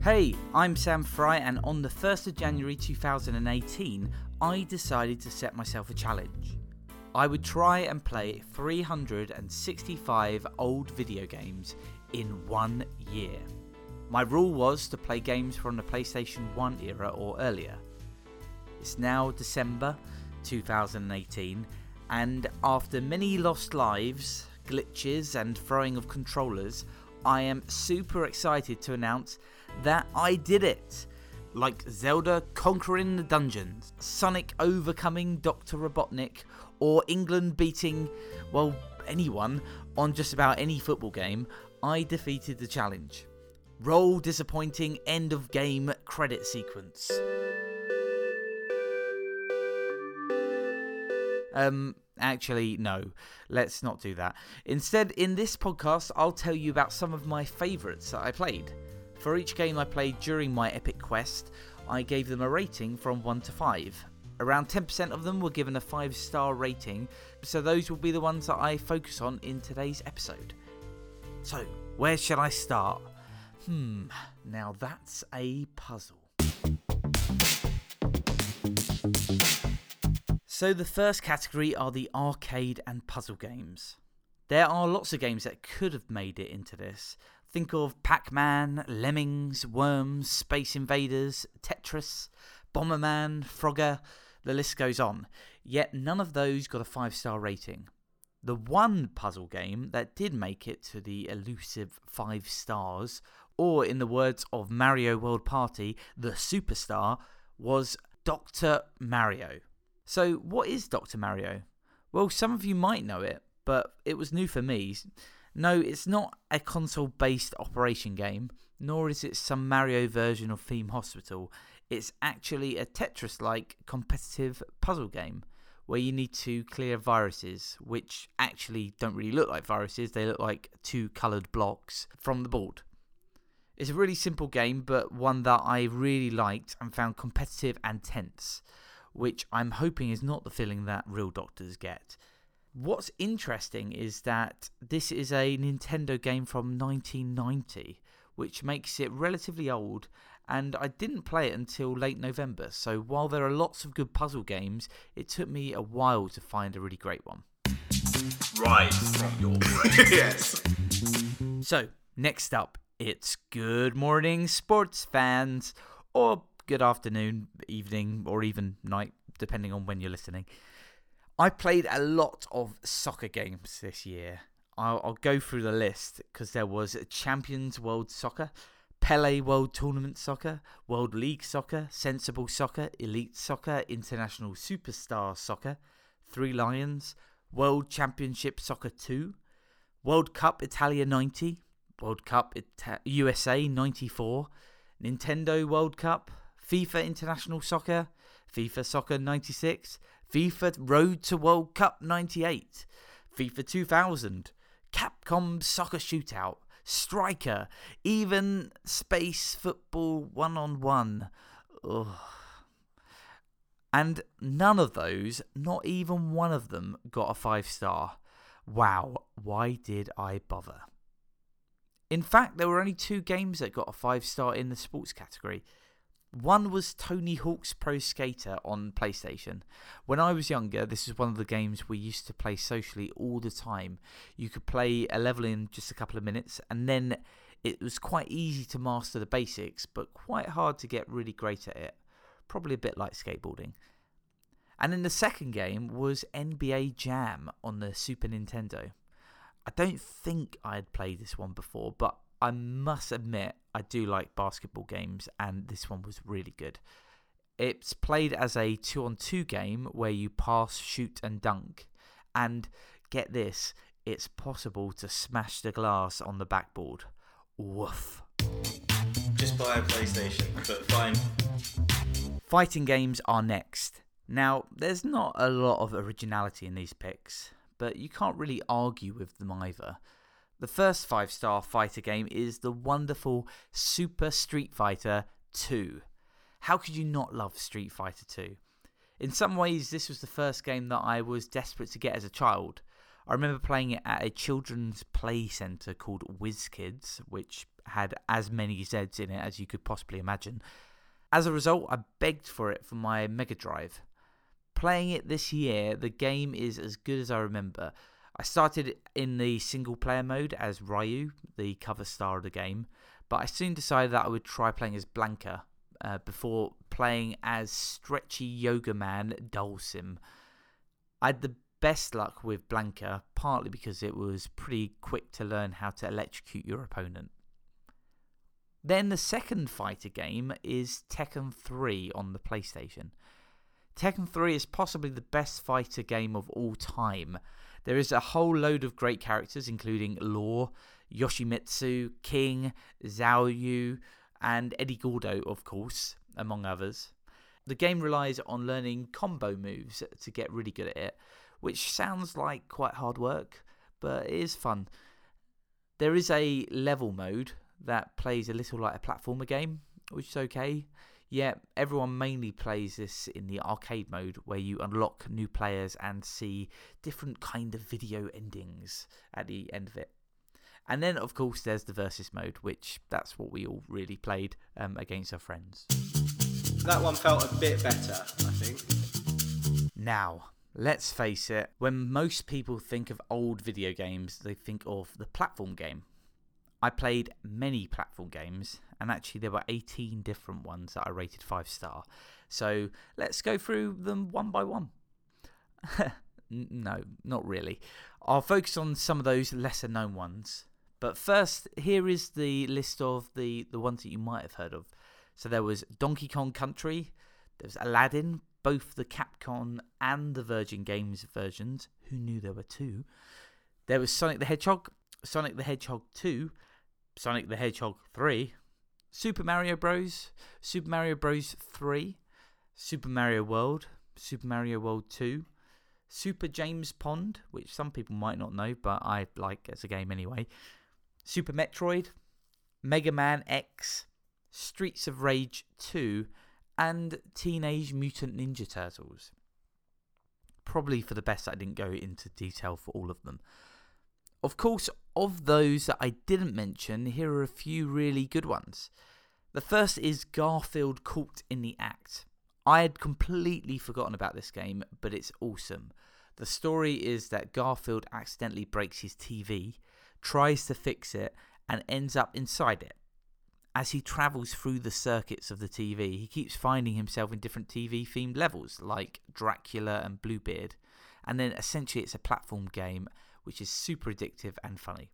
Hey, I'm Sam Fry, and on the 1st of January 2018, I decided to set myself a challenge. I would try and play 365 old video games in one year. My rule was to play games from the PlayStation 1 era or earlier. It's now December 2018, and after many lost lives, glitches, and throwing of controllers, I am super excited to announce that I did it. Like Zelda conquering the dungeons, Sonic overcoming Dr. Robotnik, or England beating, well, anyone on just about any football game, I defeated the challenge. Roll disappointing end of game credit sequence. Um, actually, no, let's not do that. Instead, in this podcast, I'll tell you about some of my favourites that I played. For each game I played during my Epic Quest, I gave them a rating from 1 to 5. Around 10% of them were given a 5 star rating, so those will be the ones that I focus on in today's episode. So, where should I start? Hmm, now that's a puzzle. So, the first category are the arcade and puzzle games. There are lots of games that could have made it into this, Think of Pac Man, Lemmings, Worms, Space Invaders, Tetris, Bomberman, Frogger, the list goes on. Yet none of those got a 5 star rating. The one puzzle game that did make it to the elusive 5 stars, or in the words of Mario World Party, the superstar, was Dr. Mario. So, what is Dr. Mario? Well, some of you might know it, but it was new for me. No, it's not a console based operation game, nor is it some Mario version of Theme Hospital. It's actually a Tetris like competitive puzzle game where you need to clear viruses, which actually don't really look like viruses, they look like two coloured blocks from the board. It's a really simple game, but one that I really liked and found competitive and tense, which I'm hoping is not the feeling that real doctors get. What's interesting is that this is a Nintendo game from 1990, which makes it relatively old, and I didn't play it until late November. So while there are lots of good puzzle games, it took me a while to find a really great one. Right from your brain. yes. So, next up, it's good morning, sports fans, or good afternoon, evening, or even night, depending on when you're listening. I played a lot of soccer games this year. I'll, I'll go through the list because there was Champions World Soccer, Pele World Tournament Soccer, World League Soccer, Sensible Soccer, Elite Soccer, International Superstar Soccer, Three Lions, World Championship Soccer 2, World Cup Italia 90, World Cup Ita USA 94, Nintendo World Cup, FIFA International Soccer, FIFA Soccer 96, FIFA Road to World Cup 98, FIFA 2000, Capcom Soccer Shootout, Striker, even Space Football One on One. And none of those, not even one of them, got a five star. Wow, why did I bother? In fact, there were only two games that got a five star in the sports category. One was Tony Hawk's Pro Skater on PlayStation. When I was younger, this is one of the games we used to play socially all the time. You could play a level in just a couple of minutes, and then it was quite easy to master the basics, but quite hard to get really great at it. Probably a bit like skateboarding. And then the second game was NBA Jam on the Super Nintendo. I don't think I had played this one before, but I must admit, I do like basketball games, and this one was really good. It's played as a two on two game where you pass, shoot, and dunk. And get this, it's possible to smash the glass on the backboard. Woof. Just buy a PlayStation, but fine. Fighting games are next. Now, there's not a lot of originality in these picks, but you can't really argue with them either. The first five star fighter game is the wonderful Super Street Fighter 2. How could you not love Street Fighter 2? In some ways, this was the first game that I was desperate to get as a child. I remember playing it at a children's play centre called WizKids, which had as many Zs in it as you could possibly imagine. As a result, I begged for it for my Mega Drive. Playing it this year, the game is as good as I remember. I started in the single player mode as Ryu, the cover star of the game, but I soon decided that I would try playing as Blanka uh, before playing as stretchy yoga man Dhalsim. I had the best luck with Blanka, partly because it was pretty quick to learn how to electrocute your opponent. Then the second fighter game is Tekken 3 on the PlayStation. Tekken 3 is possibly the best fighter game of all time. There is a whole load of great characters, including Law, Yoshimitsu, King, Xiaoyu, and Eddie Gordo, of course, among others. The game relies on learning combo moves to get really good at it, which sounds like quite hard work, but it is fun. There is a level mode that plays a little like a platformer game, which is okay. Yeah, everyone mainly plays this in the arcade mode where you unlock new players and see different kind of video endings at the end of it. And then, of course, there's the versus mode, which that's what we all really played um, against our friends. That one felt a bit better, I think. Now, let's face it, when most people think of old video games, they think of the platform game. I played many platform games, and actually, there were 18 different ones that I rated 5 star. So let's go through them one by one. no, not really. I'll focus on some of those lesser known ones. But first, here is the list of the, the ones that you might have heard of. So there was Donkey Kong Country, there was Aladdin, both the Capcom and the Virgin Games versions. Who knew there were two? There was Sonic the Hedgehog, Sonic the Hedgehog 2, Sonic the Hedgehog 3, Super Mario Bros., Super Mario Bros. 3, Super Mario World, Super Mario World 2, Super James Pond, which some people might not know, but I like as a game anyway, Super Metroid, Mega Man X, Streets of Rage 2, and Teenage Mutant Ninja Turtles. Probably for the best I didn't go into detail for all of them. Of course, of those that I didn't mention, here are a few really good ones. The first is Garfield Caught in the Act. I had completely forgotten about this game, but it's awesome. The story is that Garfield accidentally breaks his TV tries to fix it, and ends up inside it. As he travels through the circuits of the TV, he keeps finding himself in different TV themed levels like Dracula and Bluebeard, and then essentially it's a platform game which is super addictive and funny.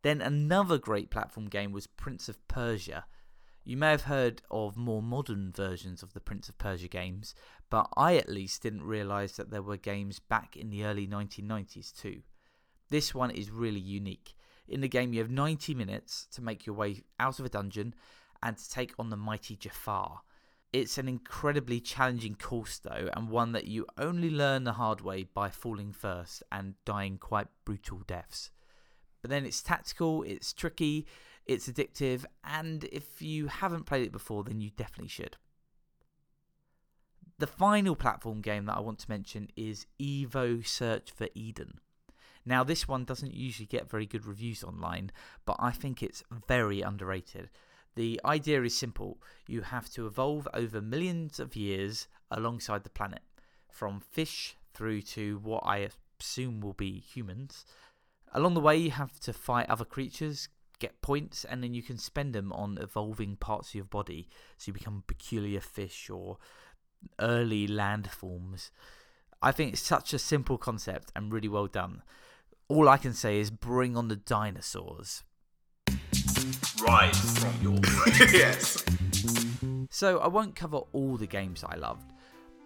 Then another great platform game was Prince of Persia. You may have heard of more modern versions of the Prince of Persia games, but I at least didn't realise that there were games back in the early 1990s too. This one is really unique. In the game, you have 90 minutes to make your way out of a dungeon and to take on the mighty Jafar. It's an incredibly challenging course, though, and one that you only learn the hard way by falling first and dying quite brutal deaths. But then it's tactical, it's tricky, it's addictive, and if you haven't played it before, then you definitely should. The final platform game that I want to mention is Evo Search for Eden. Now, this one doesn't usually get very good reviews online, but I think it's very underrated. The idea is simple you have to evolve over millions of years alongside the planet, from fish through to what I assume will be humans. Along the way, you have to fight other creatures, get points, and then you can spend them on evolving parts of your body so you become peculiar fish or early land forms. I think it's such a simple concept and really well done all I can say is bring on the dinosaurs. Rise from your grave. yes. So I won't cover all the games I loved.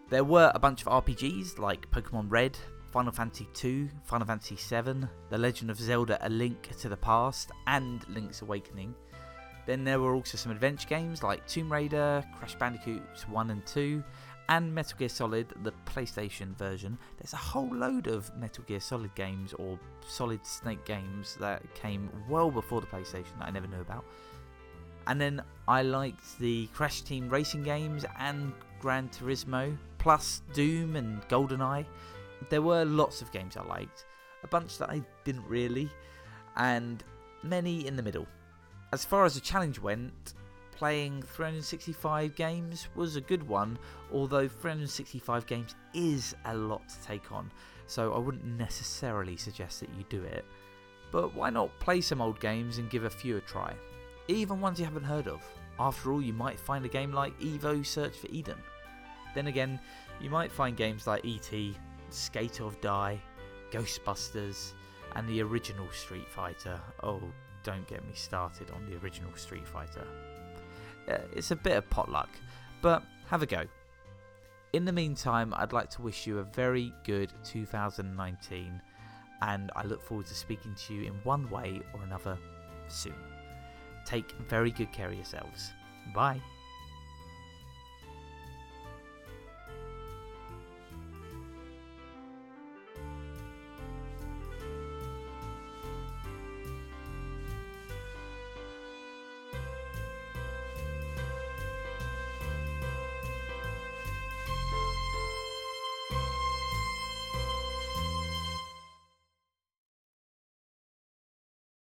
There were a bunch of RPGs like Pokemon Red, Final Fantasy II, Final Fantasy VII, The Legend of Zelda A Link to the Past, and Link's Awakening. Then there were also some adventure games like Tomb Raider, Crash Bandicoots 1 and 2, and Metal Gear Solid, the PlayStation version. There's a whole load of Metal Gear Solid games or Solid Snake games that came well before the PlayStation that I never knew about. And then I liked the Crash Team racing games and Gran Turismo, plus Doom and GoldenEye. There were lots of games I liked, a bunch that I didn't really, and many in the middle. As far as the challenge went, playing 365 games was a good one, although 365 games is a lot to take on, so I wouldn't necessarily suggest that you do it. But why not play some old games and give a few a try? Even ones you haven't heard of. After all, you might find a game like Evo Search for Eden. Then again, you might find games like E.T., Skate or Die, Ghostbusters, and the original Street Fighter. Oh, don't get me started on the original Street Fighter. Uh, it's a bit of potluck, but have a go. In the meantime, I'd like to wish you a very good 2019, and I look forward to speaking to you in one way or another soon. Take very good care of yourselves. Bye.